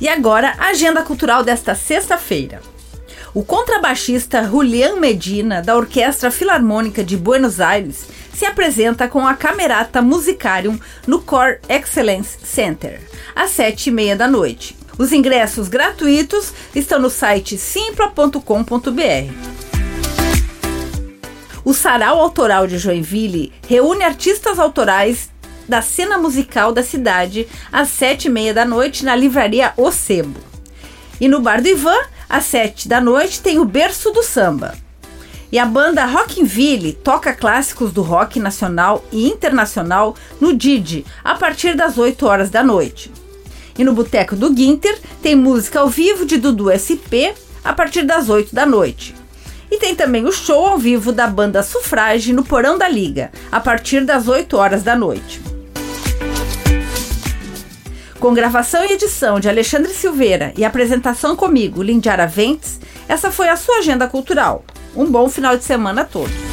E agora, a agenda cultural desta sexta-feira. O contrabaixista Julián Medina, da Orquestra Filarmônica de Buenos Aires, se apresenta com a Camerata Musicarium no Core Excellence Center, às sete e meia da noite. Os ingressos gratuitos estão no site simpla.com.br. O Sarau Autoral de Joinville reúne artistas autorais da cena musical da cidade às sete e meia da noite na livraria O Sebo. E no Bar do Ivan, às sete da noite, tem o Berço do Samba. E a banda Rockinville toca clássicos do rock nacional e internacional no Didi, a partir das 8 horas da noite. E no Boteco do Guinter tem música ao vivo de Dudu SP a partir das 8 da noite. E tem também o show ao vivo da banda Sufrage no Porão da Liga, a partir das 8 horas da noite. Com gravação e edição de Alexandre Silveira e apresentação comigo, Lindiara Ventes, essa foi a sua agenda cultural. Um bom final de semana a todos.